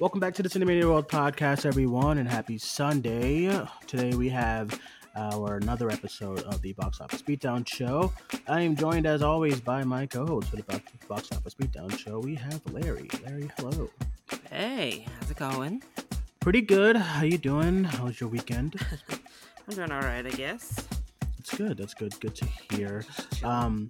Welcome back to the Cinemania World Podcast, everyone, and happy Sunday. Today we have our another episode of the Box Office Beatdown Show. I am joined, as always, by my co-host for the Box Office Beatdown Show. We have Larry. Larry, hello. Hey, how's it going? Pretty good. How you doing? How was your weekend? I'm doing all right, I guess. That's good. That's good. Good to hear. Um,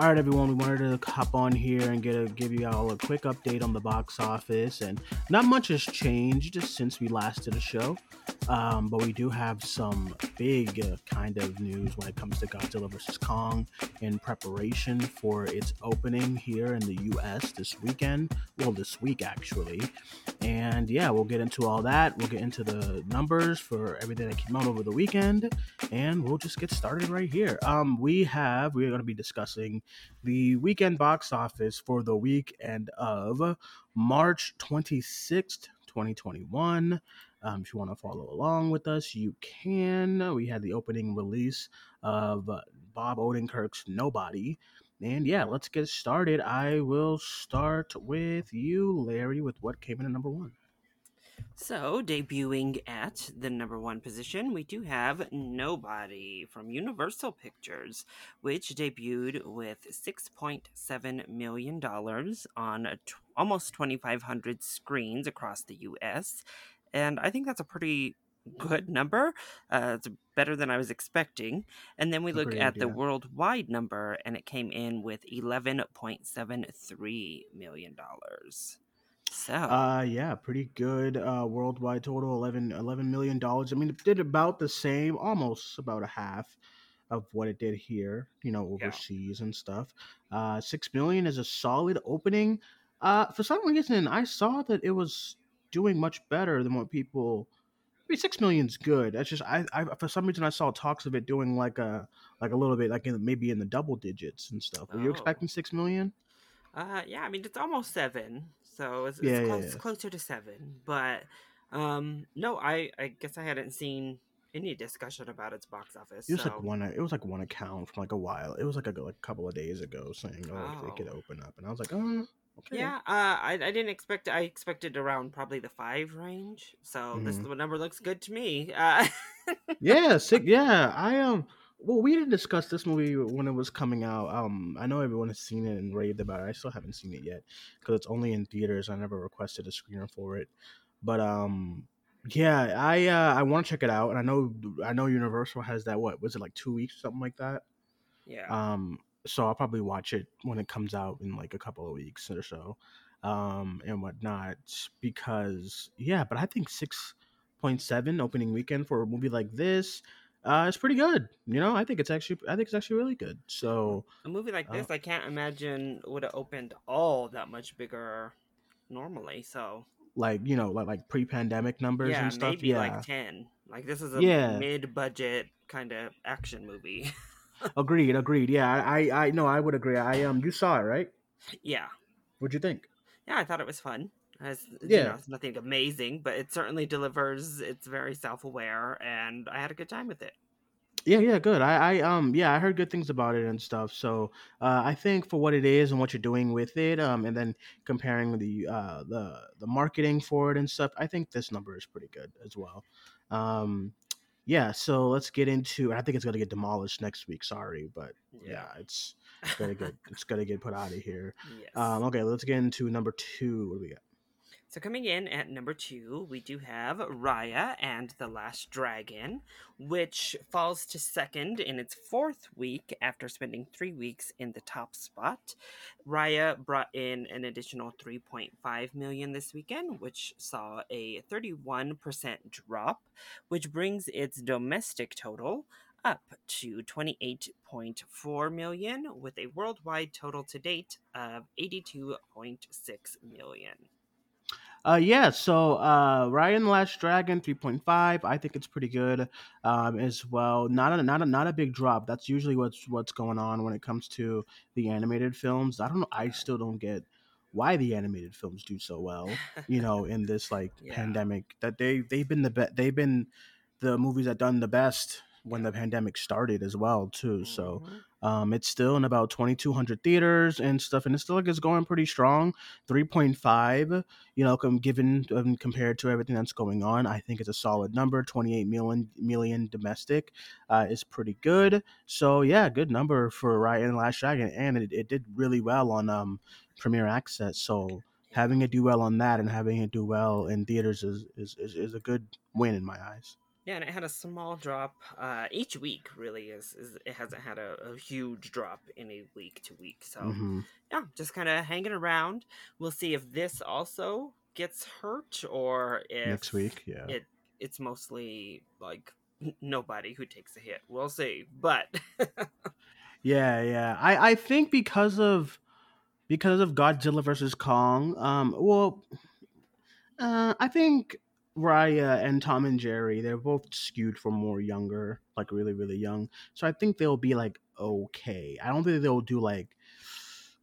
all right, everyone. We wanted to hop on here and get a give you all a quick update on the box office, and not much has changed since we last did a show. Um, but we do have some big uh, kind of news when it comes to Godzilla vs Kong in preparation for its opening here in the U.S. this weekend. Well, this week actually, and yeah, we'll get into all that. We'll get into the numbers for everything that came out over the weekend, and we'll just get started right here. Um, we have we're going to be discussing the weekend box office for the weekend of March 26th, 2021. Um, if you want to follow along with us, you can. We had the opening release of Bob Odenkirk's Nobody. And yeah, let's get started. I will start with you, Larry, with what came in at number one. So, debuting at the number one position, we do have Nobody from Universal Pictures, which debuted with $6.7 million on t- almost 2,500 screens across the US. And I think that's a pretty good number. Uh, it's better than I was expecting. And then we look Agreed, at the yeah. worldwide number, and it came in with $11.73 million. So, Uh, yeah, pretty good. Uh, worldwide total 11, 11 million dollars. I mean, it did about the same, almost about a half of what it did here. You know, Yeah. overseas and stuff. Uh, six million is a solid opening. Uh, for some reason, I saw that it was doing much better than what people. I mean, six million's good. That's just I, I. For some reason, I saw talks of it doing like a like a little bit like in, maybe in the double digits and stuff. Were you Oh. expecting six million? Uh, yeah, I mean it's almost seven, so it's, it's, Yeah, close, yeah. closer to seven. But um, no, I I guess I hadn't seen any discussion about its box office. It was so like one. It was like one account from like a while. It was like a, like a couple of days ago saying, "Oh, they could Oh. open up," and I was like, "Oh, okay." yeah, uh, I I didn't expect. I expected around probably the five range. So this Mhm. number looks good to me. Uh, yeah, sick. Yeah, I um. Well, we didn't discuss this movie when it was coming out. Um, I know everyone has seen it and raved about it. I still haven't seen it yet because it's only in theaters. I never requested a screener for it, but um, yeah, I uh, I want to check it out, and I know I know Universal has that. What was it like two weeks, something like that? yeah, Um, so I'll probably watch it when it comes out in like a couple of weeks or so, um, and whatnot. Because yeah, but I think six point seven opening weekend for a movie like this, uh, is pretty good. You know, I think it's actually I think it's actually really good. So a movie like uh, this, I can't imagine would have opened all that much bigger normally. So like you know like like pre pandemic numbers yeah, and stuff. maybe yeah, like ten. Like this is a Yeah. mid-budget kind of action movie. agreed, agreed. Yeah, I I I no, I would agree. I um, you saw it right? yeah, What'd you think? yeah, I thought it was fun. It's, you Yeah. know, it's nothing amazing, but it certainly delivers. It's very self-aware, and I had a good time with it. Yeah, yeah, good. I, I, um, yeah, I heard good things about it and stuff. So, uh, I think for what it is and what you're doing with it, um, and then comparing the, uh, the, the marketing for it and stuff, I think this number is pretty good as well. Um, yeah. So let's get into. I think it's gonna get demolished next week. Sorry, but yeah, it's gonna get it's gonna get put out of here. yes. Um, okay, let's get into number two. What do we got? So coming in at number two, we do have Raya and the Last Dragon, which falls to second in its fourth week after spending three weeks in the top spot. Raya brought in an additional 3.5 million this weekend, which saw a 31% drop, which brings its domestic total up to 28.4 million with a worldwide total to date of 82.6 million. Uh, yeah. So, uh, Ryan the Last Dragon, three point five. I think it's pretty good, um, as well. Not a not a not a big drop. That's usually what's what's going on when it comes to the animated films. I don't know. I still don't get why the animated films do so well. You know, in this like Yeah. pandemic, that they they've been the be- they've been the movies that done the best when the pandemic started as well too. So, Mhm. Um, it's still in about 2,200 theaters and stuff, and it's still like it's going pretty strong. 3.5, you know, com- given um, compared to everything that's going on, I think it's a solid number. 28 million million domestic uh, is pretty good. So yeah, good number for Raya and Last Dragon, and it, it did really well on um, Premiere Access. So having it do well on that and having it do well in theaters is is, is, is a good win in my eyes. Yeah, and it had a small drop uh, each week. Really, is, is it hasn't had a, a, huge drop in a week to week. So Mhm. yeah, just kind of hanging around. We'll see if this also gets hurt or if Next week, yeah. it it's mostly like nobody who takes a hit. We'll see, but Yeah, yeah. I I think because of because of Godzilla versus Kong, um, well, uh, I think Raya and Tom and Jerry, they're both skewed for more younger, like really, really young. So I think they'll be like okay. I don't think they'll do like.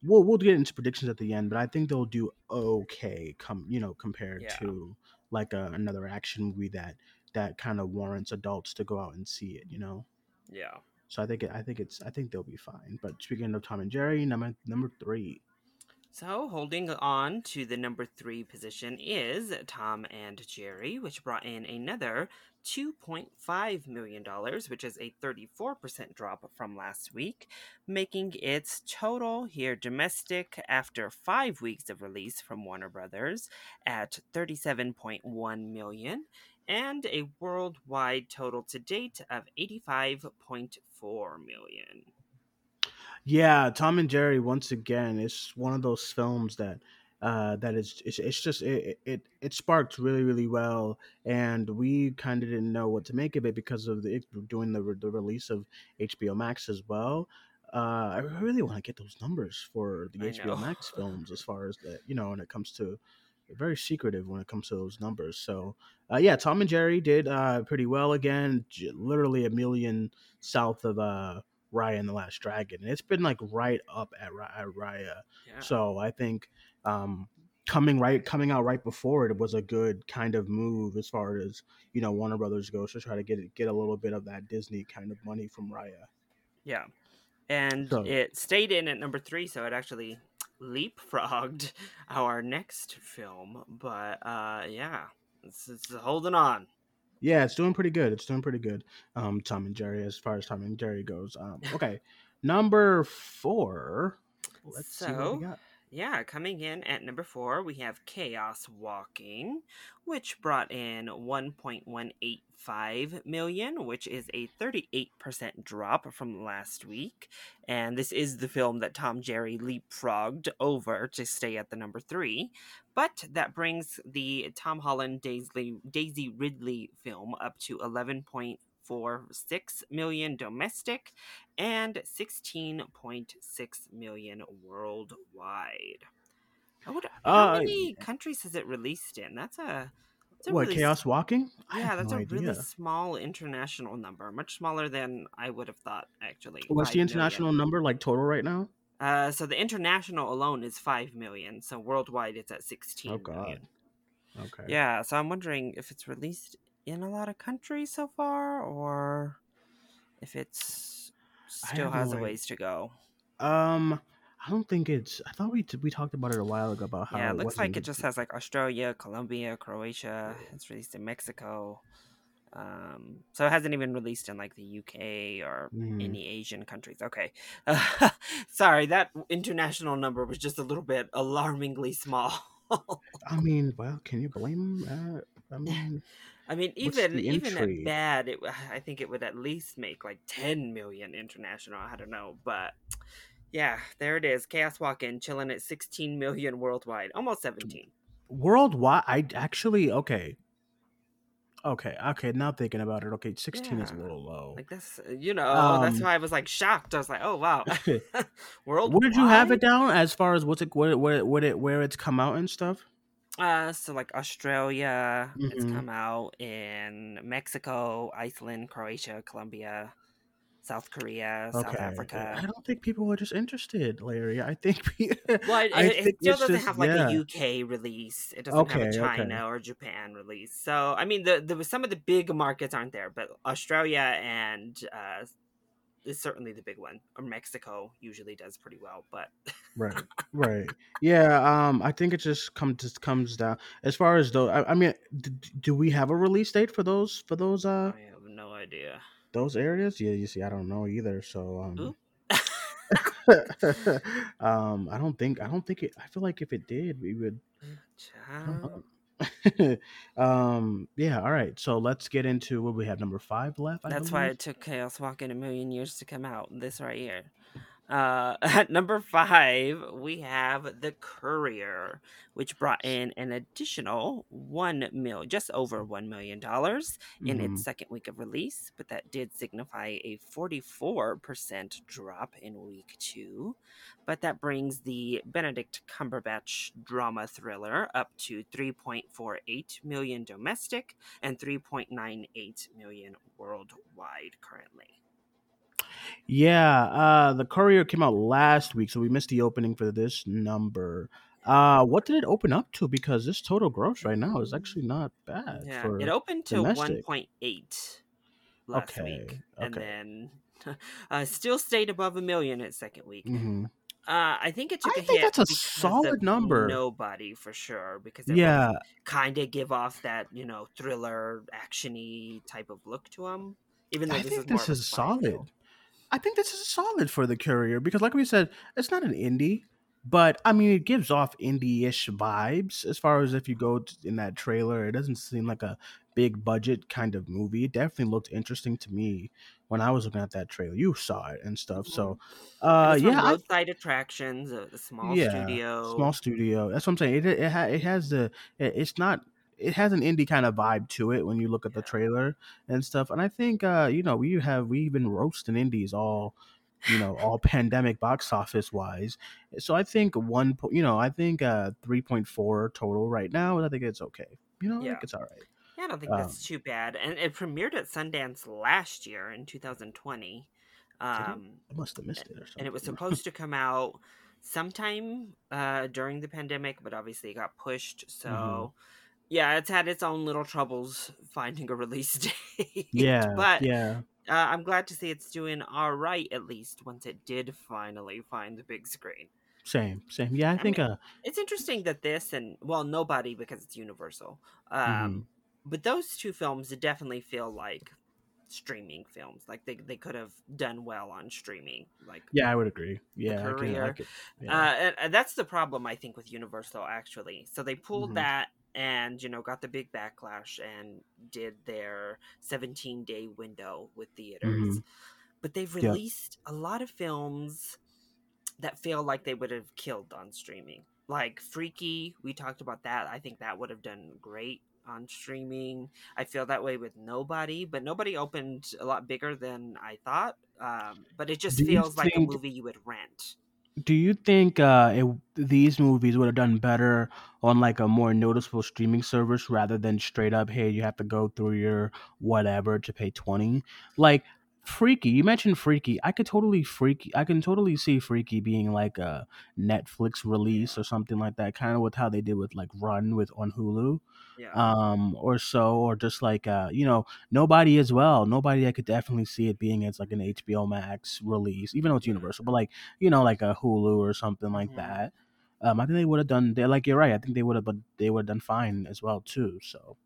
We'll we'll get into predictions at the end, but I think they'll do okay. Come you know compared Yeah. to like a, another action movie that that kind of warrants adults to go out and see it. You know. yeah. So I think it, I think it's I think they'll be fine. But speaking of Tom and Jerry, number number three. So, holding on to the number three position is Tom and Jerry, which brought in another $2.5 million, which is a 34% drop from last week, making its total here domestic after five weeks of release from Warner Brothers at 37.1 million and a worldwide total to date of 85.4 million. Yeah, Tom and Jerry once again. It's one of those films that uh that is it's, it's just it, it it sparked really really well and we kind of didn't know what to make of it because of the it doing the, the release of HBO Max as well uh I really want to get those numbers for the I HBO know. Max films as far as that you know when it comes to very secretive when it comes to those numbers so uh, yeah Tom and Jerry did uh pretty well again j- literally a million south of uh Raya and the Last Dragon. And it's been like right up at, at Raya. Yeah. So I think um, coming right coming out right before it was a good kind of move as far as you know Warner Brothers goes to try to get it, get a little bit of that Disney kind of money from Raya. Yeah. And So- it stayed in at number three, so it actually leapfrogged our next film. But uh yeah, it's, it's holding on. Yeah, it's doing pretty good. It's doing pretty good. Um, Tom and Jerry, as far as Tom and Jerry goes. Um, okay, number four. Let's see what we got. Yeah, coming in at number four, we have Chaos Walking, which brought in 1.185 million, which is a 38% drop from last week. And this is the film that Tom Jerry leapfrogged over to stay at the number three. But that brings the Tom Holland Daisy, Ridley film up to 11.46 million domestic and 16.6 million worldwide. I would, how Uh, many countries has it released in? That's a, that's a What really Chaos Walking? Yeah, that's no a idea. really small international number, much smaller than I would have thought. Actually, What's 5 the million. international number like total right now? Uh, so the international alone is five million. So worldwide, it's at sixteen. Oh God. million. Okay. Yeah, so I'm wondering if it's released in a lot of countries so far, or if it's still has no a ways to go. Um, I don't think it's. I thought we t- we talked about it a while ago about how yeah, it looks like it just has like Australia, Colombia, Croatia. It's released in Mexico. Um, so it hasn't even released in like the UK or Mhm. any Asian countries. Okay, sorry, that international number was just a little bit alarmingly small. I mean, well, can you blame? Uh, I mean, I mean, even even at bad, it, I think it would at least make like 10 million international. I don't know, but yeah, there it is. Chaos Walking chilling at 16 million worldwide, almost 17. worldwide, I actually okay. Okay, okay. Now thinking about it, okay, sixteen is a little low. Like that's you know that's Um, why I was like shocked. I was like, oh wow, worldwide. Where did you have it down as far as what's it where where where it where it's come out and stuff? Uh, so like Australia, it's Mhm. come out in Mexico, Iceland, Croatia, Colombia, South Korea, South Okay, I don't think people are just interested, Larry. I think. Well, it, I it- think still doesn't just- have like yeah. a UK release. It doesn't have Okay, a okay. China or Japan release. So I mean, the, the some of the big markets aren't there, but Australia and uh, is certainly the big one. Or Mexico usually does pretty well, but Right, right. Yeah, um, I think it just comes just comes down as far as though I, I mean, d- do we have a release date for those for those uh I have no idea. those areas? Yeah, you see, I don't know either. So um, um, I don't think I don't think it. I feel like if it did, we would. Child. um, yeah. All right. So let's get into what we have. Number five left. I That's why it took Chaos Walking a million years to come out. This right here. Uh, at number five, we have The Courier, which brought in an additional one mil, just over one million dollars in Mhm. its second week of release, but that did signify a 44% drop in week two. But that brings the Benedict Cumberbatch drama thriller up to 3.48 million domestic and 3.98 million worldwide currently. Yeah, uh the courier came out last week, so we missed the opening for this number. Uh what did it open up to? Because this total gross right now is actually not bad Yeah, it opened to 1.8 last Okay, week, and then uh, still stayed above a million its second week. hmm Uh, I think it took I a think hit that's a solid number. Nobody for sure, because Yeah, kind of give off that you know thriller, actiony type of look to them. Even though I this think is this is solid. I think this is solid for the courier because, like we said, it's not an indie, but I mean, it gives off indie-ish vibes as far as if you go in that trailer. It doesn't seem like a big budget kind of movie. It definitely looked interesting to me when I was looking at that trailer. You saw it and stuff, so uh, it's from yeah, I Attractions, a, a small yeah, studio. small studio. That's what I'm saying. It it, ha- it has the it, it's not it has an indie kind of vibe to it when you look at the trailer and stuff. And I think uh, you know we have we've been roasting indies all you know all pandemic box office wise. So I think one po- you know I think uh 3.4 total right now. I think it's okay. You know, I Yeah. think it's all right. Yeah, I don't think Um, that's too bad. And it premiered at Sundance last year in 2020. did it? Um, I must have missed it or something. and it was supposed to come out sometime uh, during the pandemic, but obviously it got pushed. So, Mhm. Yeah, it's had its own little troubles finding a release date. Yeah, but yeah. uh, I'm glad to see it's doing all right, at least once it did finally find the big screen. Same, same. Yeah, I I think mean, uh It's interesting that this and, well, nobody because it's Universal. Um, mhm. but those two films definitely feel like streaming films. Like they, they could have done well on streaming. Like yeah, I would agree. Yeah, I can like. Yeah. uh, and, and that's the problem I think with Universal actually. So they pulled Mhm. that and you know got the big backlash and did their 17 day window with theaters. Mhm. But they've released a lot of films that feel like they would have killed on streaming. Like Freaky, we talked about that. I think that would have done great on streaming. I feel that way with Nobody, but Nobody opened a lot bigger than I thought. Um, but it just Do feels like a movie you would rent. Do you think uh it, these movies would have done better on like a more noticeable streaming service rather than straight up hey you have to go through your whatever to pay 20 like freaky you mentioned freaky i could totally freaky i can totally see freaky being like a netflix release Yeah. or something like that kind of with how they did with like run with on hulu Yeah. um or so or just like uh you know nobody as well nobody i could definitely see it being as like an hbo max release even though it's universal but like you know like a hulu or something like Mhm. that um i think they would have done they like you're right i think they would have but they would have done fine as well too so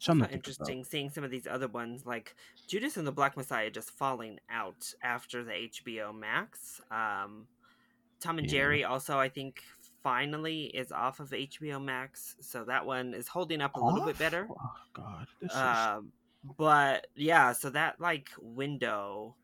It's something also to about interesting seeing some of these other ones like Judas and the Black Messiah just falling out after the HBO Max. Um, Tom and yeah Jerry also, I think, finally is off of HBO Max, so that one is holding up a little bit better. oh god this is Um, but yeah, so that like window,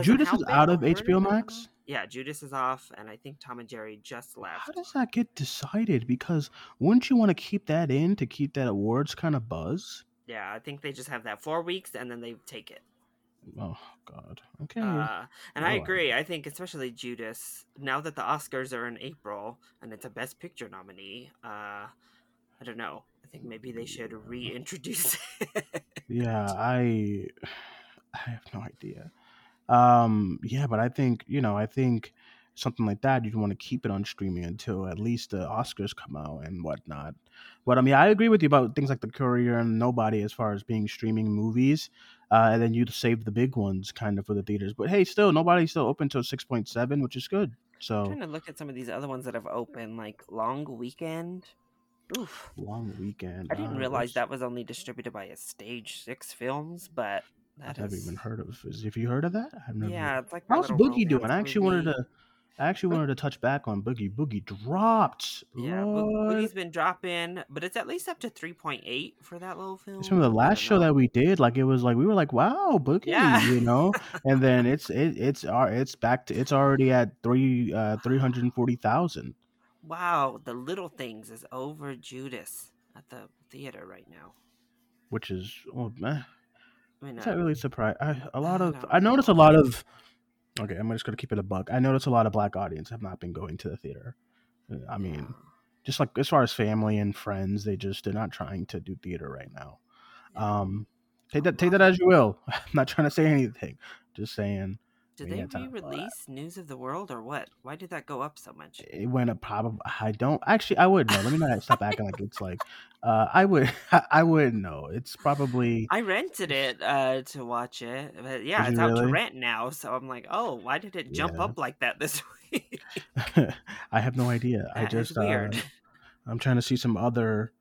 judas is out of. I hbo max Yeah, Judas is off, and I think Tom and Jerry just left. how does that get decided because wouldn't you want to keep that in to keep that awards kind of buzz Yeah, I think they just have that four weeks, and then they take it. oh god okay Uh, and I oh agree. I think especially Judas. Now that the Oscars are in April and it's a Best Picture nominee, uh, I don't know. I think maybe they should reintroduce it. Yeah, I I have no idea. Um, yeah, but I think you know, I think something like that you'd want to keep it on streaming until at least the Oscars come out and whatnot. But I mean, I agree with you about things like The Courier and Nobody as far as being streaming movies. uh, and then you save the big ones kind of for the theaters. But hey, still nobody's still open till six point seven, which is good. So I'm trying to look at some of these other ones that have opened, like Long Weekend. Oof. long weekend. I didn't uh, realize that was only distributed by a Stage Six Films, but that I've is- even heard of. Is, have you heard of that? I've never. Yeah, it's like How's Boogie doing? I actually wanted to. I actually wanted to touch back on Boogie. Boogie dropped. Yeah, Bo- Boogie's been dropping, but it's at least up to three point eight for that little film. It's from the last show that we did. Like it was like we were like, wow, Boogie, Yeah. you know. and then it's it, it's it's back to it's already at three uh three hundred and forty thousand. Wow, The Little Things is over Judas at the theater right now. which is oh, man, I is uh, that really surprised? I, a lot of don't I notice a lot of. Okay, I'm just gonna keep it a buck. I notice a lot of black audience have not been going to the theater. Uh, I mean, yeah, just like as far as family and friends, they just they're not trying to do theater right now. Um, take that take that as you will. I'm not trying to say anything. Just saying Did they ain't got time for all that. re-release News of the World or what? Why did that go up so much? it went up. Probably I don't actually. I wouldn't know. Let me not stop acting like it's like. Uh, I would I wouldn't know. It's probably I rented it uh, to watch it, but yeah, Did it's out to rent now. So I'm like, oh, why did it jump Yeah. up like that this week? I have no idea. I That is just uh, weird. I'm trying to see some other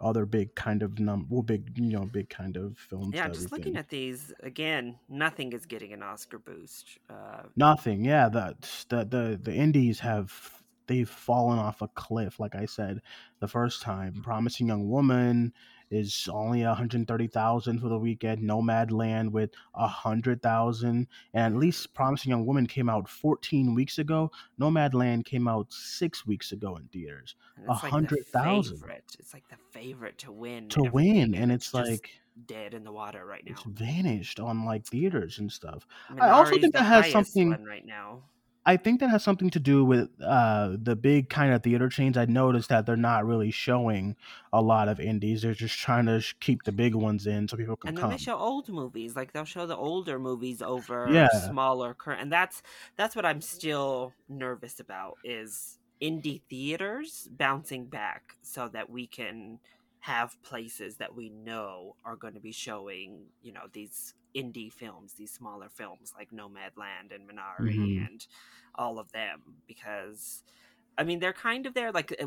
other big kind of num well big you know big kind of films. yeah, just looking at these again, nothing is getting an Oscar boost. Uh, nothing. Yeah, the the the the indies have they've fallen off a cliff. Like I said the first time, Promising Young Woman is only 130,000 for the weekend. Nomadland with 100,000 and at least Promising Young Woman came out 14 weeks ago. Nomadland came out 6 weeks ago in theaters. and it's like the 100,000. favorite. It's like the favorite to win. To win and it's like dead in the water right now. it's vanished on like theaters and stuff. I also think that has something- right now. I think that has something to do with uh, the big kind of theater chains. I noticed that they're not really showing a lot of indies. They're just trying to sh- keep the big ones in so people can and then come. they show old movies like they'll show the older movies over Yeah. smaller current and that's that's what i'm still nervous about is indie theaters bouncing back so that we can have places that we know are going to be showing you know these indie films these smaller films like nomadland and minari Mhm. and all of them because I mean, they're kind of there, like uh,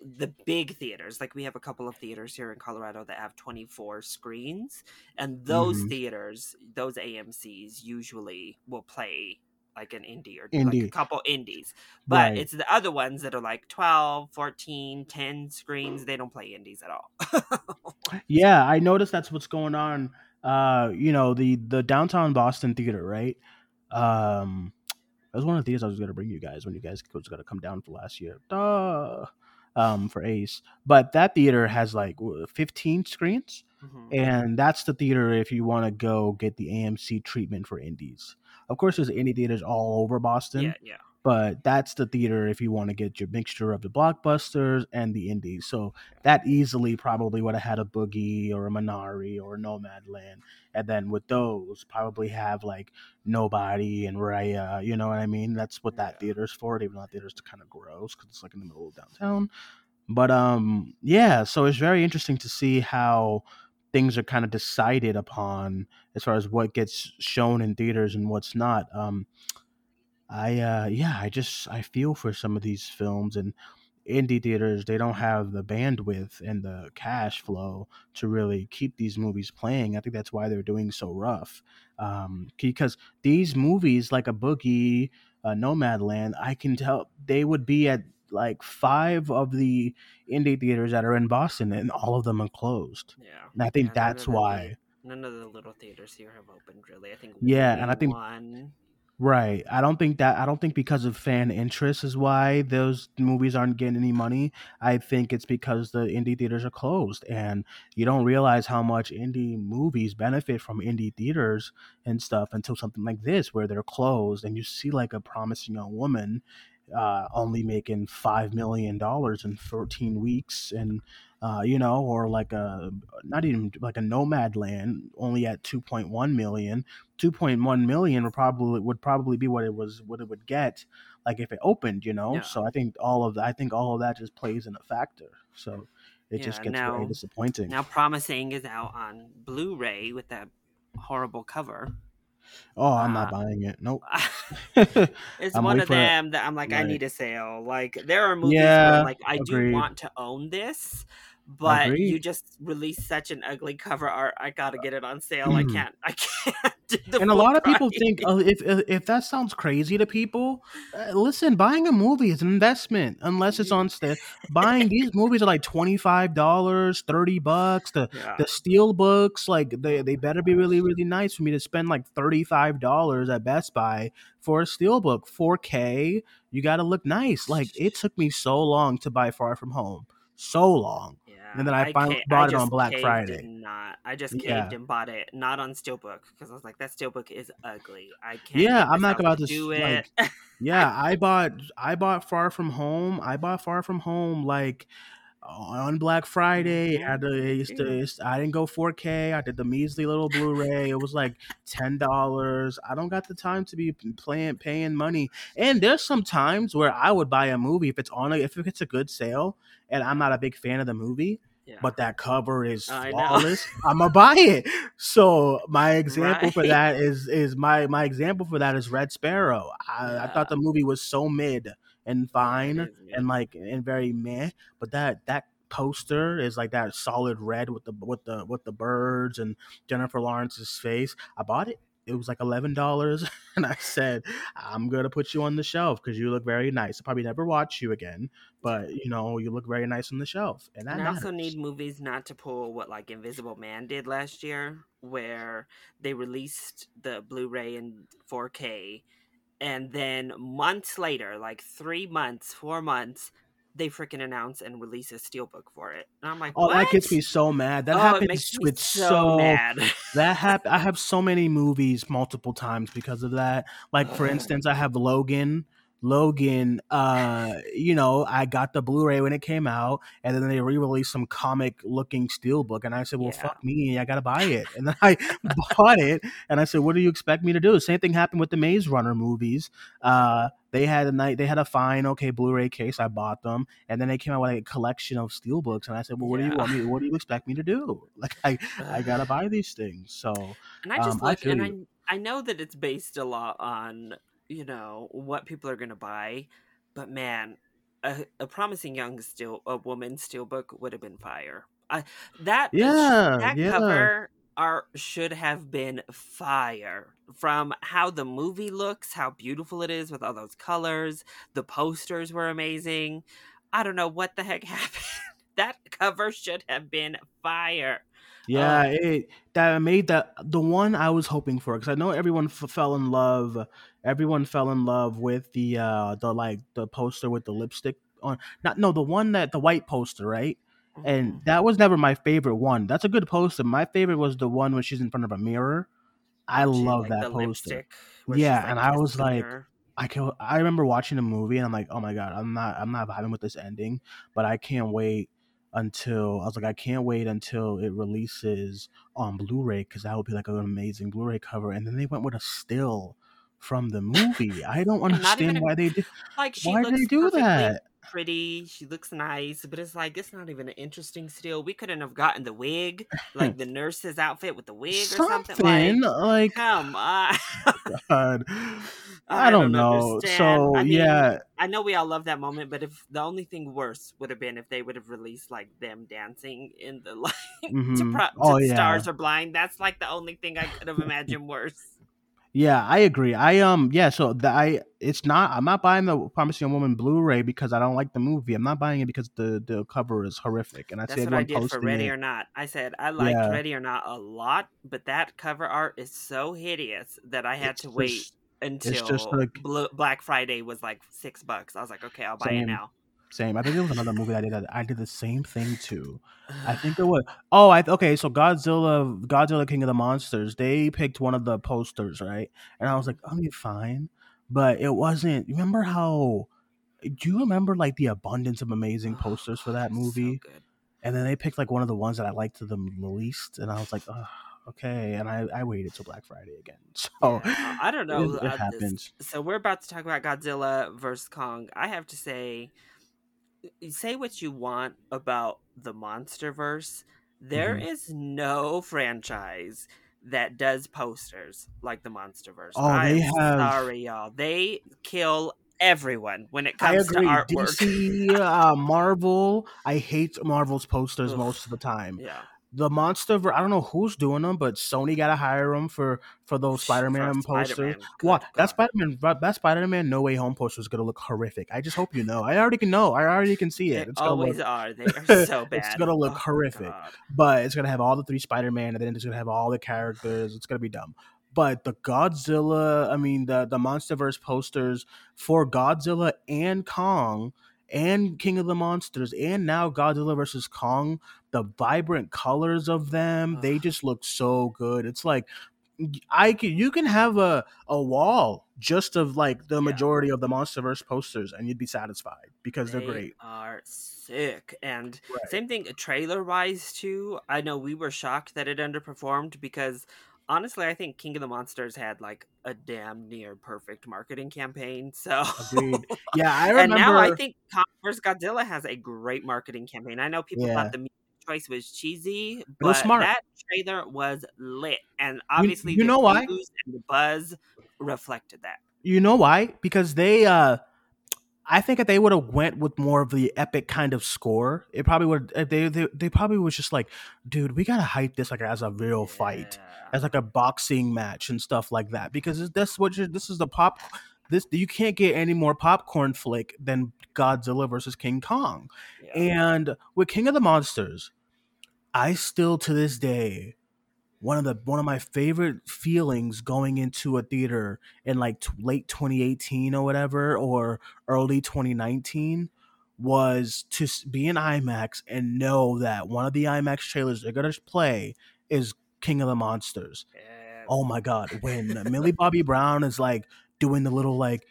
the big theaters. Like we have a couple of theaters here in Colorado that have 24 screens, and those Mhm. theaters, those AMC's, usually will play like an indie or like a couple indies. But Right. it's the other ones that are like 12, 14, 10 screens. They don't play indies at all. Yeah, I noticed that's what's going on. Uh, you know, the the downtown Boston theater, right? Um, that was one of the theaters I was going to bring you guys when you guys was going to come down for last year. Duh. Um, for Ace, but that theater has like 15 screens, Mhm. and that's the theater if you want to go get the AMC treatment for indies. Of course, there's indie theaters all over Boston, Yeah, yeah. But that's the theater if you want to get your mixture of the blockbusters and the indies. So that easily probably would have had a Boogie or a Minari or Nomadland, and then with those probably have like Nobody and Raya. You know what I mean? That's what that Yeah. theater's for. Even though that theater's kind of gross because it's like in the middle of downtown. But um, yeah. So it's very interesting to see how things are kind of decided upon as far as what gets shown in theaters and what's not. Um, I uh yeah, I just I feel for some of these films and indie theaters they don't have the bandwidth and the cash flow to really keep these movies playing. I think that's why they're doing so rough. Um because these movies like a Boogie, uh, Nomadland, I can tell they would be at like five of the indie theaters that are in Boston and all of them are closed. Yeah. And I think Yeah, that's why None of the little theaters here have opened really. I think Yeah, and I think- one. Right. I don't think that I don't think because of fan interest is why those movies aren't getting any money. I think it's because the indie theaters are closed and you don't realize how much indie movies benefit from indie theaters and stuff until something like this where they're closed and you see like a promising young woman uh, only making five million dollars in 14 weeks and uh, you know or like a not even like a nomadland only at 2.1 million 2.1 million would probably would probably be what it was what it would get like if it opened you know Yeah. so i think all of that i think all of that just plays in a factor so it just gets now- very disappointing Now, Promising is out on Blu-ray with that horrible cover. Oh, I'm not Uh, buying it. Nope. it's I'm one of for it. them that I'm like, I need a sale. Like there are movies Yeah, where like I do want to own this, but you just released such an ugly cover art. I gotta get it on sale. I can't. I can't. And a lot of people think uh, if, if if that sounds crazy to people, uh, listen, buying a movie is an investment unless it's on sta Buying these movies are like twenty five dollars, thirty bucks. The Yeah. the steel books, like they, they better be really really nice for me to spend like thirty five dollars at Best Buy for a steel book, four K. You got to look nice. Like it took me so long to buy Far From Home, so long. And then I finally can't- bought it on Black Friday. Not, I just caved Yeah. and bought it, not on Steelbook, because I was like, that Steelbook is ugly. I can't. Yeah, I'm not about to do it. Yeah, I bought I bought Far From Home. I bought Far From Home like on Black Friday. Mhm. I, had to, it used to- I didn't go 4K. I did the measly little Blu-ray. It was like ten dollars. I don't got the time to be playing paying money. And there's some times where I would buy a movie if it's on a if it's a good sale, and I'm not a big fan of the movie, yeah. but that cover is I flawless. I'm gonna buy it. So my example for that is is my my example for that is Red Sparrow. I, I thought the movie was so mid and fine is mid. and like and very meh, but that that poster is like that solid red with the with the with the birds and Jennifer Lawrence's face. I bought it. It was like eleven dollars, and I said, "I'm gonna put you on the shelf because you look very nice. I'll probably never watch you again, but you know you look very nice on the shelf." And And I also need movies not to pull what like Invisible Man did last year, where they released the Blu-ray in 4K, and then months later, like three months, four months, they freaking announce and release a steelbook for it. And I'm like, Oh, that gets me so mad. That oh, happens with so, so mad. that hap- I have so many movies multiple times because of that. Like for instance, I have Logan. Logan, uh, you know, I got the Blu-ray when it came out, and then they re-released some comic-looking steelbook, and I said, "Well, Yeah. fuck me, I gotta buy it." And then I bought it, and I said, "What do you expect me to do?" Same thing happened with the Maze Runner movies. Uh, they had a night, they had a fine, okay, Blu-ray case. I bought them, and then they came out with a collection of steelbooks, and I said, "Well, what do you want me? What do you expect me to do? Like, I, I gotta buy these things." So. And I just Um, I look feel and. I I know that it's based a lot on, you know, what people are gonna buy, but man, a, a promising young steel a woman steelbook would have been fire. I that uh, Yeah, that yeah. cover art should have been fire from how the movie looks, how beautiful it is with all those colors. The posters were amazing. I don't know what the heck happened. that cover should have been fire. Yeah, Oh. it that made that the one I was hoping for because I know everyone f- fell in love. Everyone fell in love with the uh the like the poster with the lipstick on. Not no the one that the white poster right, and Mhm. that was never my favorite one. That's a good poster. My favorite was the one when she's in front of a mirror. I love like, that poster. lipstick where she's, Yeah, and I was like, her. I can I remember watching the movie and I'm like, oh my god, I'm not I'm not vibing with this ending, but I can't wait until I was like, I can't wait until it releases on Blu-ray because that would be like an amazing Blu-ray cover. And then they went with a still from the movie. I don't And not even understand a- why they did. like she Why looks did they do that? Pretty. She looks nice, but it's like it's not even an interesting still. We couldn't have gotten the wig, like the nurse's outfit with the wig or something. Something Like, like, come on. God, I, don't, know. understand. So I mean, yeah, I know we all love that moment, but if the only thing worse would have been if they would have released like them dancing in the like to, mhm. pro- to oh yeah, stars are blind. That's like the only thing I could have imagined worse. Yeah, I agree. I um yeah, so the, I it's not I'm not buying the Promising Young Woman Blu-ray because I don't like the movie. I'm not buying it because the the cover is horrific and I That's what I did for Ready it. or Not. I said I liked Yeah. Ready or Not a lot, but that cover art is so hideous that I had It's to wait just- until just like- Black Friday was like six bucks. I was like, okay, I'll buy Same. it now. Same. I think there was another movie that I did that I did the same thing too. I think it was oh I okay so Godzilla Godzilla King of the Monsters they picked one of the posters right and I was like oh you're fine but it wasn't remember how do you remember like the abundance of amazing posters for that So movie good. and then they picked like one of the ones that I liked the least, and I was like, oh, okay. And I, I waited till Black Friday again. So Yeah, I don't know. it, it uh, happens. so we're about to talk about Godzilla versus Kong. I have to say, say what you want about the MonsterVerse. There Mhm. is no franchise that does posters like the MonsterVerse. Oh, they I'm have- sorry, y'all. They kill everyone when it comes to artwork. DC, uh, Marvel. I hate Marvel's posters Ugh. most of the time. yeah, The monster, I don't know who's doing them, but Sony gotta hire them for for those Spider-Man For posters. Spider-Man, What good that Spider-Man that Spider-Man No Way Home poster is gonna look horrific. I just hope you know. I already can know. I already can see it. They It's always look, are. They are so bad. It's gonna look Oh, horrific. God. but it's gonna have all the three Spider-Man, and then it's gonna have all the characters. It's gonna be dumb. But the Godzilla, I mean the the MonsterVerse posters for Godzilla and Kong and King of the Monsters and now Godzilla versus Kong, the vibrant colors of them, they just look so good. It's like I can you can have a a wall just of like the Yeah. majority of the MonsterVerse posters and you'd be satisfied because They they're great. are sick. And Right. same thing trailer wise too. I know we were shocked that it underperformed because honestly I think King of the Monsters had like a damn near perfect marketing campaign. So Agreed. Yeah, I remember. and now I think vs. Godzilla has a great marketing campaign. I know people Yeah. thought the choice was cheesy, but smart. that trailer was lit. And obviously you the know why? and the buzz reflected that. You know why? Because they uh I think if they would have went with more of the epic kind of score, it probably would they they, they probably was just like, dude, we gotta hype this like as a real fight. As like a boxing match and stuff like that. Because that's what you're this is the pop this you can't get any more popcorn flick than Godzilla versus King Kong. Yeah. And with King of the Monsters, I still to this day one of the one of my favorite feelings going into a theater in like t- late 2018 or whatever or early 2019 was to be in IMAX and know that one of the IMAX trailers they're going to play is King of the Monsters. Yeah. Oh my god, when Millie Bobby Brown is like doing the little like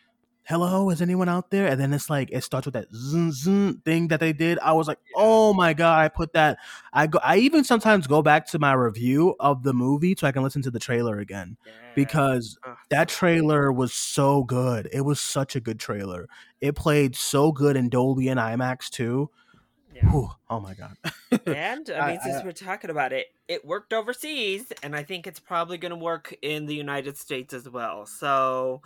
hello, is anyone out there? And then it's like it starts with that zoom zoom thing that they did. I was like, oh my god, I put that. I go. I even sometimes go back to my review of the movie so I can listen to the trailer again Yeah. because that trailer was so good. It was such a good trailer. It played so good in Dolby and IMAX too. Yeah. Whew, oh my god. And I I- mean, since I- we're talking about it, it worked overseas, and I think it's probably going to work in the United States as well. So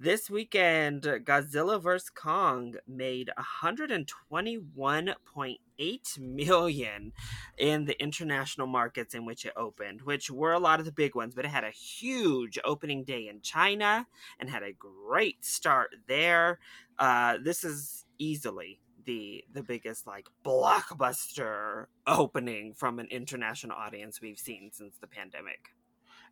this weekend, Godzilla vs Kong made 121.8 million in the international markets in which it opened, which were a lot of the big ones. But it had a huge opening day in China and had a great start there. Uh, this is easily the the biggest like blockbuster opening from an international audience we've seen since the pandemic.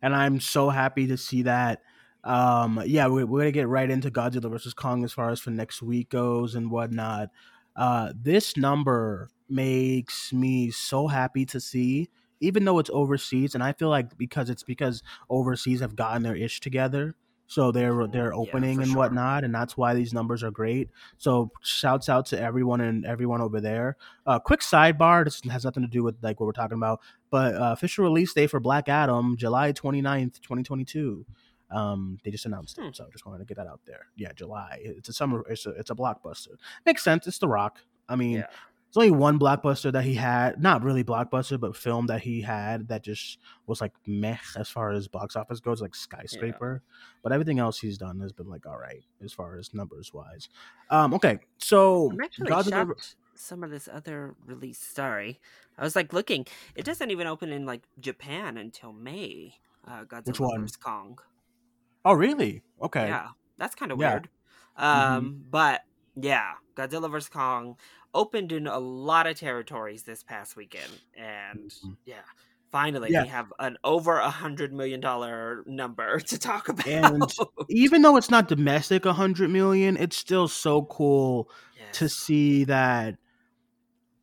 and I'm so happy to see that. Um, yeah, we're, we're gonna get right into Godzilla versus Kong as far as for next week goes and whatnot. Uh, this number makes me so happy to see, even though it's overseas, and I feel like because it's because overseas have gotten their ish together, so they're Mhm, they're opening for and sure. whatnot, and that's why these numbers are great. So shouts out to everyone and everyone over there. Uh, quick sidebar, this has nothing to do with like what we're talking about, but uh, official release day for Black Adam, July 29th, 2022. Um, they just announced Hmm. it, so I just wanted to get that out there. Yeah, July. It's a summer. It's a it's a blockbuster. Makes sense. It's The Rock. I mean, Yeah. it's only one blockbuster that he had, not really blockbuster, but film that he had that just was like meh as far as box office goes, like skyscraper. But everything else he's done has been like all right as far as numbers wise. Um, okay, so I'm actually Godzilla- shocked some of this other release. Sorry, I was like looking. It doesn't even open in like Japan until May. Uh, Godzilla Which one? Kong. Oh, really? Okay. Yeah, that's kind of Yeah. weird. Um, but yeah, Godzilla vs Kong opened in a lot of territories this past weekend, and Mhm. yeah, finally Yeah. we have an over a hundred million dollar number to talk about. And Even though it's not domestic, a hundred million, it's still so cool to see that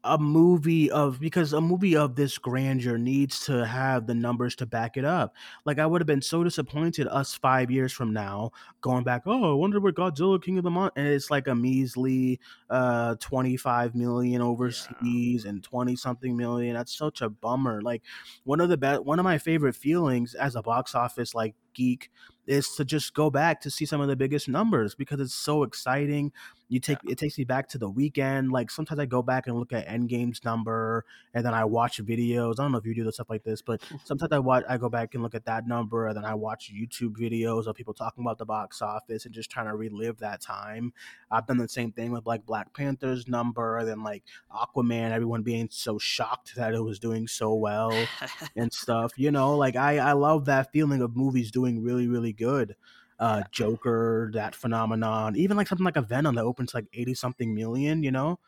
a movie of because a movie of this grandeur needs to have the numbers to back it up. Like I would have been so disappointed us five years from now going back. Oh, I wonder what Godzilla King of the Month, and it's like a measly uh twenty five million overseas and twenty something million. That's such a bummer. Like one of the best, one of my favorite feelings as a box office like geek is to just go back to see some of the biggest numbers because it's so exciting You take it takes me back to the weekend. Like sometimes I go back and look at Endgame's number, and then I watch videos. I don't know if you do the stuff like this, but sometimes I watch I go back and look at that number, and then I watch YouTube videos of people talking about the box office and just trying to relive that time. I've done the same thing with like Black Panther's number, and then like Aquaman, everyone being so shocked that it was doing so well and stuff. You know, like I I love that feeling of movies doing really really good uh Joker, that phenomenon, even like something like a Venom that opens like 80 something million, you know?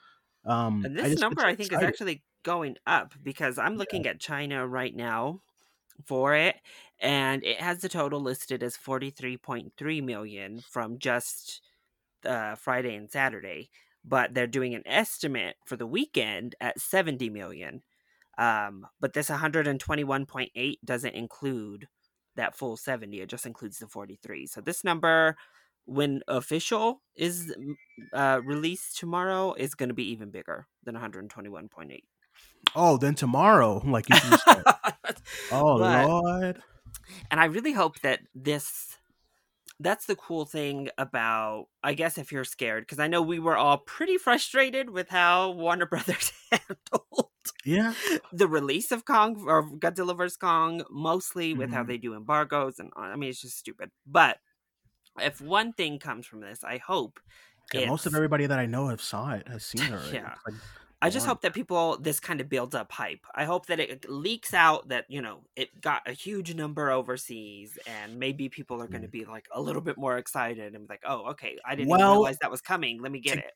Um And I this just number, I think, is actually going up because I'm looking at China right now for it, and it has the total listed as 43.3 million from just uh, Friday and Saturday, but they're doing an estimate for the weekend at 70 million. Um, but this 121.8 doesn't include that full 70, it just includes the 43. So this number, when official is uh, released tomorrow, is going to be even bigger than 121.8. Oh, then tomorrow, like you said. Oh But- Lord. and I really hope that this that's the cool thing about I guess if you're scared because I know we were all pretty frustrated with how Warner Brothers handled Yeah. the release of Kong or Godzilla vs Kong mostly with how Mhm. they do embargoes and I mean it's just stupid. But if one thing comes from this, I hope Yeah, most of everybody that I know have saw it, has seen it already. Yeah. Like, I just hope that people this kind of builds up hype. I hope that it leaks out that you know it got a huge number overseas, and maybe people are going to be like a little bit more excited and be like, "Oh, okay, I didn't even Well, realize that was coming. Let me get to- it."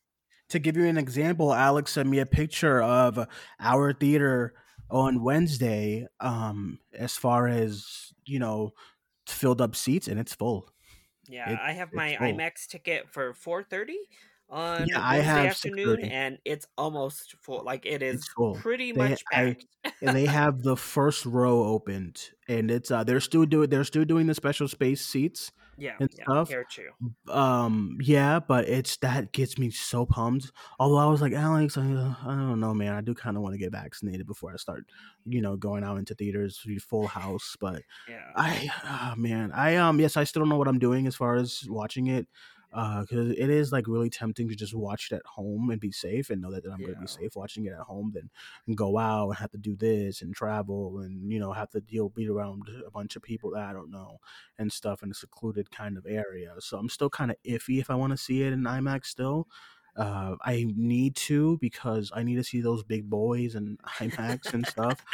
To give you an example, Alex sent me a picture of our theater on Wednesday. Um, as far as you know, filled up seats and it's full. Yeah, It- I have my full. IMAX ticket for four thirty on Yeah, I Wednesday have afternoon, 6:30. and it's almost full. Like it is pretty They- much I- packed. and they have the first row opened, and it's uh they're still doing they're still doing the special space seats. Yeah, and yeah, stuff. here too. Um, yeah, but it's that gets me so pumped. Although I was like, Alex, I, uh, I don't know, man. I do kind of want to get vaccinated before I start, you know, going out into theaters, full house. But Yeah, I, oh, man, I um, yes, I still don't know what I'm doing as far as watching it, uh, because it is like really tempting to just watch it at home and be safe and know that, that I'm gonna be safe watching it at home than go out and have to do this and travel and you know have to deal be around a bunch of people that I don't know and stuff in a secluded kind of area. So I'm still kind of iffy if I want to see it in IMAX still. Uh, I need to because I need to see those big boys and IMAX and stuff.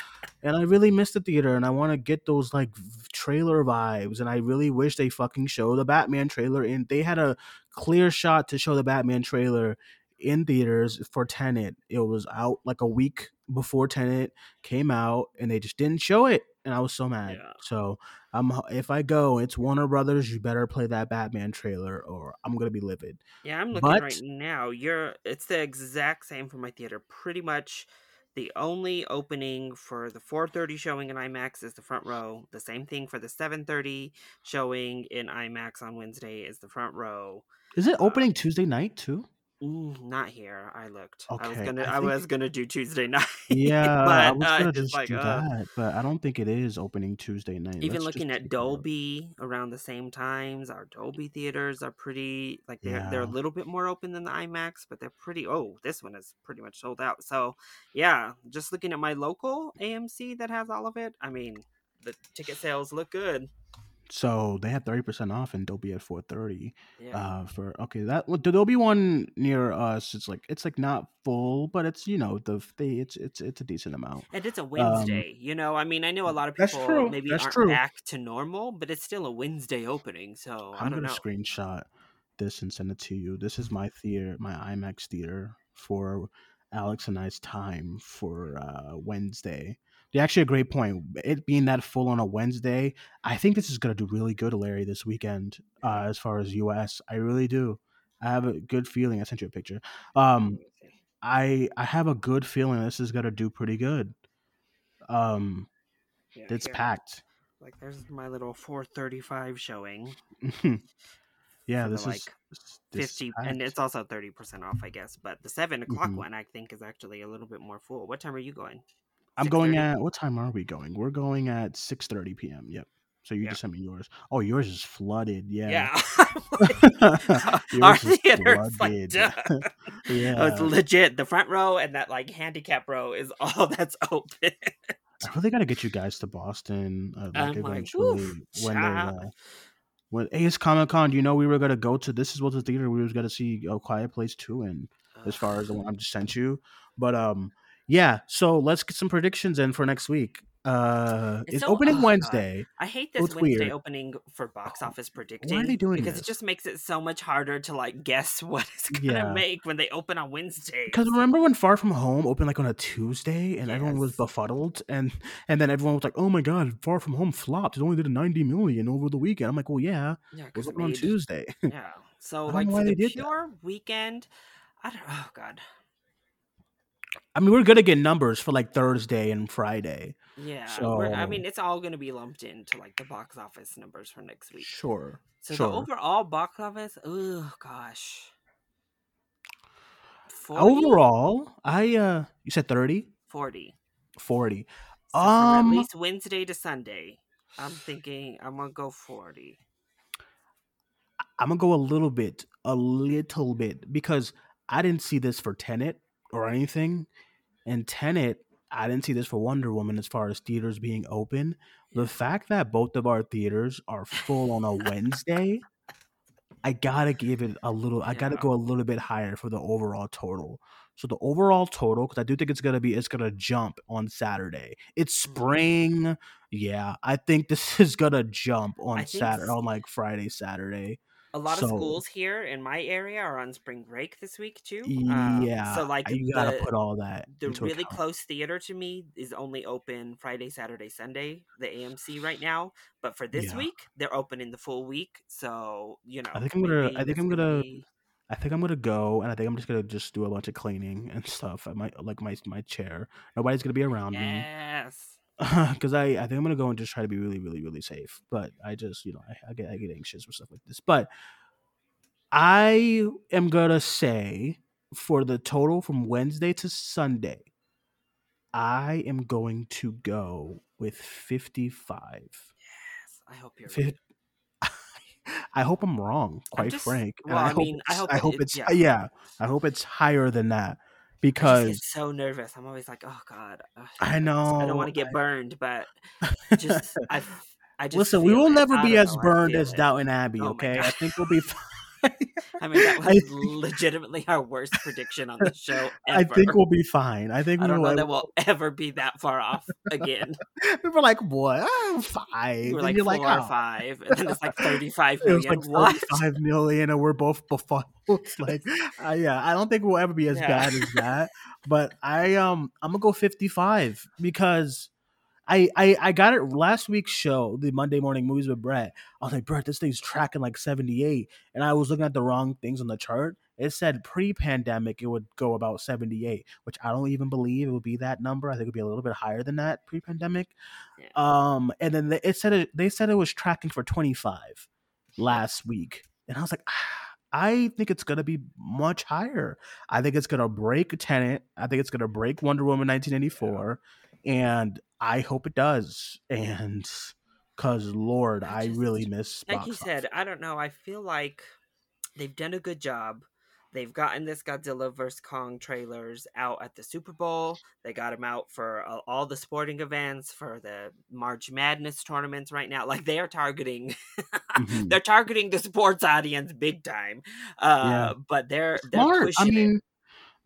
And I really miss the theater and I want to get those like trailer vibes. And I really wish they fucking show the Batman trailer in. They had a clear shot to show the Batman trailer in theaters for Tenet. It was out like a week before Tenet came out and they just didn't show it. And I was so mad. Yeah. So I'm if I go, it's Warner Brothers. You better play that Batman trailer, or I'm gonna be livid. Yeah, I'm looking But- right now. You're it's the exact same for my theater. Pretty much the only opening for the 4:30 showing in IMAX is the front row. The same thing for the 7:30 showing in IMAX on Wednesday is the front row. Is it opening um Tuesday night too? Mm, not here. I looked. I was Okay, gonna. I I, was gonna do Tuesday night. Yeah, but I was uh, gonna it's just like, do uh, that, but I don't think it is opening Tuesday night. even Let's looking at. Dolby around the same times, our Dolby theaters are pretty like they're they're a little bit more open than the IMAX, but they're pretty. Oh, this one is pretty much sold out. So yeah, just looking at my local AMC that has all of it. I mean, the ticket sales look good. So they had thirty percent off in Dolby at four thirty. Yeah, Uh, for okay, that the Dolby one near us, it's like it's like not full, but it's you know the they it's it's it's a decent amount. and it's a Wednesday. you know, I mean, I know a lot of um, that's people true, maybe that's aren't true. back to normal, but it's still a Wednesday opening. So Oh, I I'm don't gonna know. screenshot this and send it to you. This is my theater, my IMAX theater for Alex and I's time for uh, Wednesday. Yeah, actually, a great point. It being that full on a Wednesday, I think this is gonna do really good, Larry, this weekend. Uh, as far as US, I really do. I have a good feeling. I sent you a picture. Um, see. I I have a good feeling this is gonna do pretty good. Um, Yeah, it's here. packed. Like there's my little 435 showing. yeah, For the, this is like, this- this 50 and it's also 30% off i guess but the 7 o'clock Mhm. one i think is actually a little bit more full what time are you going I'm going at what time are we going? We're going at 6:30 p.m. Yep. So you Yeah. just sent me yours. Oh, yours is flooded. Yeah. Yeah. Yours Our theater is like, flooded. yeah. Oh, it's legit. The front row and that like handicap row is all that's open. I really got to get you guys to Boston. Uh, like I'm like, when they child." uh, when it's Comic Con. You know, we were gonna go to this is what the theater we was gonna see a Quiet Place two in. As far as the one I just sent you, but um, yeah. So let's get some predictions in for next week. Uh, It's it's so- opening oh, God. Wednesday. I hate this it's Wednesday weird. opening for box office predicting. they doing because this? it just makes it so much harder to like guess what it's gonna Yeah. make when they open on Wednesday. Because remember when Far From Home opened like on a Tuesday and everyone was befuddled and and then everyone was like, "Oh my god, Far From Home flopped. It only did a ninety million over the weekend." I'm like, "Well, yeah, yeah, it was 'cause it open on Tuesday." Yeah. So like for the did that. pure weekend, I don't. Oh God. I mean, we're gonna get numbers for like Thursday and Friday. Yeah. we're, I mean, it's all gonna be lumped into like the box office numbers for next week. Sure. So sure. the overall box office, oh gosh. 40? Overall, I uh, you said 30? 40. 40. So Um, at least Wednesday to Sunday. I'm thinking I'm gonna go 40. I'm gonna go a little bit, a little bit, because I didn't see this for Tenet or anything, and Tenet, I didn't see this for Wonder Woman as far as theaters being open. The fact that both of our theaters are full on a Wednesday, I gotta give it a little. I gotta go a little bit higher for the overall total. So the overall total, because I do think it's gonna be, it's gonna jump on Saturday. It's Mm. spring, yeah. I think this is gonna jump on Saturday, s- on like Friday, Saturday. A lot So- of schools here in my area are on spring break this week too. Yeah, Um, so like you gotta the, put all that the really account. close theater to me is only open Friday, Saturday, Sunday, the AMC right now. But for this Yeah. week, they're open in the full week. So you know, I think I'm gonna- I think I'm gonna- be- I think I'm gonna go, and I think I'm just gonna just do a bunch of cleaning and stuff. I might like my my chair. Nobody's gonna be around me. yes. me because I I think I'm gonna go and just try to be really really really safe. But I just you know I, I get I get anxious with stuff like this. But I am gonna say for the total from Wednesday to Sunday, I am going to go with 55. Yes. I hope you're Fif- right. I hope I'm wrong, quite just- frank. well, I hope mean, I it's- hope I hope it- it's yeah. yeah. I hope it's higher than that because get so nervous. I'm always like, oh god. ugh, I know. I don't want to get burned, but just I. I just listen. We will it. never be as know, burned as. Downton Abbey. Oh Okay, I think we'll be. Fine. I mean, that was legitimately our worst prediction on the show ever. I think we'll be fine. I think I don't we'll, know that we'll ever be that far off again. we were like, what? Oh, five. We were and like you're four like, or oh. five, and then it's like thirty-five It was like what? 45 million, and we're both befuddled. like, uh, yeah, I don't think we'll ever be as Yeah. bad as that. But I um, I'm gonna go 55 because I, I I got it last week's show, the Monday morning movies with Brett. I was like, Brett, this thing's tracking like 78, and I was looking at the wrong things on the chart. It said pre-pandemic it would go about 78, which I don't even believe it would be that number. I think it would be a little bit higher than that pre-pandemic. Yeah. Um, and then they- it said it, they said it was tracking for 25 last week, and I was like, ah, I think it's gonna be much higher. I think it's gonna break Tenet. I think it's gonna break Wonder Woman 1984, and I hope it does. And cause Lord, I I, really miss. like box you said. I don't know. I feel like they've done a good job. They've gotten this Godzilla vs Kong trailers out at the Super Bowl. They got them out for uh, all the sporting events, for the March Madness tournaments right now. Like they are targeting, Mhm. they're targeting the sports audience big time. Uh, Yeah. But they're they're smart. I pushing it.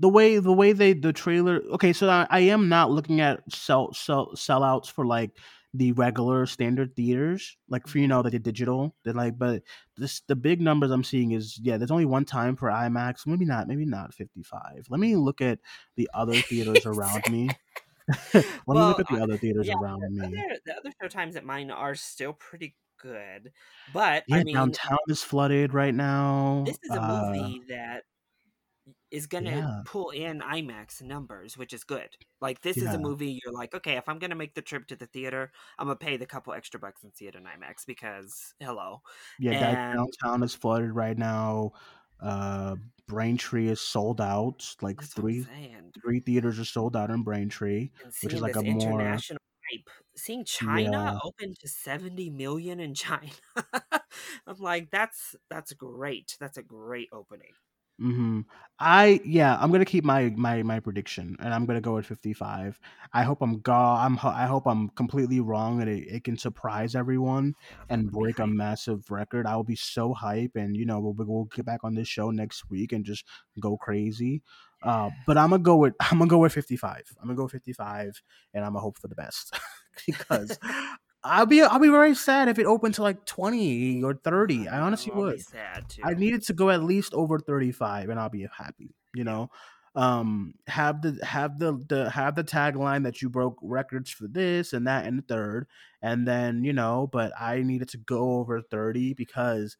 The way the way they the trailer. Okay, so I, I am not looking at sell sell sellouts for like the regular standard theaters, like for you know that the digital. They're like, but this the big numbers I'm seeing is yeah. There's only one time for IMAX. Maybe not. Maybe not 55. Let me look at the other theaters around me. Let me look at the other theaters yeah, around me. Other, the other show times at mine are still pretty good, but Yeah, I mean, downtown is flooded right now. this is a Uh, movie that is going to yeah. pull in IMAX numbers, which is good. Like this is a movie you're like, okay, if I'm going to make the trip to the theater, I'm going to pay the couple extra bucks and see it in IMAX because hello. Yeah, And- downtown is flooded right now. Uh, Braintree is sold out. Like That's three three theaters are sold out in Braintree. Which is like a more- international hype. Seeing China Yeah. open to 70 million in China. I'm like, that's that's great. That's a great opening. Hmm I yeah, I'm gonna keep my my my prediction, and I'm gonna go with 55. I hope I'm go. I'm I hope I'm completely wrong, and it, it can surprise everyone and break a massive record. I will be so hype, and you know we'll we'll get back on this show next week and just go crazy. Uh, but I'm gonna go with I'm gonna go with 55. I'm gonna go 55, and I'm gonna hope for the best because I'll be I'll be very sad if it opened to like 20 or 30. I honestly I'll would. sad too. I needed to go at least over 35 and I'll be happy, you know. Um have the have the the have the tagline that you broke records for this and that and the third and then, you know, but I needed to go over 30 because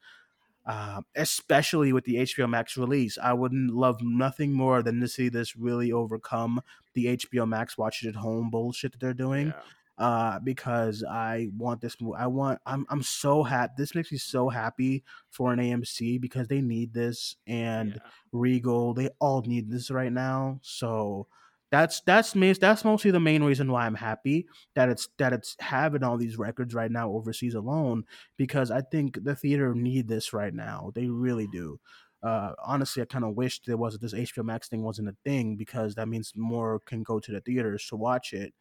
um, especially with the HBO Max release. I wouldn't love nothing more than to see this really overcome the HBO Max watch it at home bullshit that they're doing. Yeah. Uh, because I want this. mo- I want. I'm. I'm so happy. This makes me so happy for an AMC because they need this and Yeah. Regal. They all need this right now. So that's that's me. That's mostly the main reason why I'm happy that it's that it's having all these records right now overseas alone because I think the theater need this right now. They really do. Uh, honestly, I kind of wish there was this HBO Max thing wasn't a thing because that means more can go to the theaters to watch it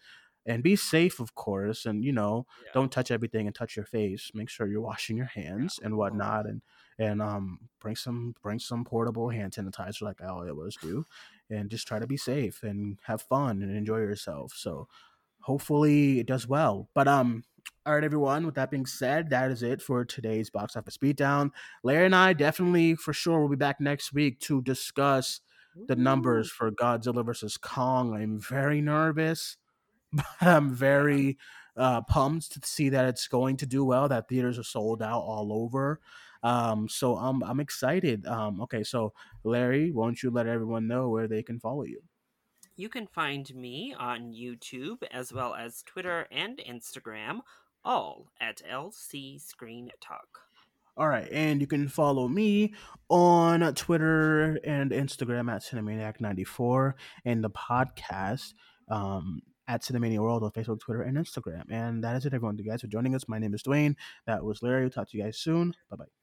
and be safe, of course. And you know, Yeah. don't touch everything and touch your face. Make sure you're washing your hands and Oh. whatnot, and and um bring some bring some portable hand sanitizer like I always do, and just try to be safe and have fun and enjoy yourself. So hopefully it does well. But um, all right, everyone. With that being said, that is it for today's box office beatdown. Larry and I definitely, for sure, will be back next week to discuss the numbers for Godzilla versus Kong. I'm very nervous, but I'm very uh, pumped to see that it's going to do well. That theaters are sold out all over. Um, so I'm I'm excited. Um, okay, so Larry, won't you let everyone know where they can follow you? You can find me on YouTube as well as Twitter and Instagram, all at LC Screen Talk. All right, and you can follow me on Twitter and Instagram at Cinemaniac94 and the podcast um, at Cinemania World on Facebook, Twitter, and Instagram. And that is it, everyone. Thank you guys for joining us. My name is Duane. That was Larry. We'll Talk to you guys soon. Bye bye.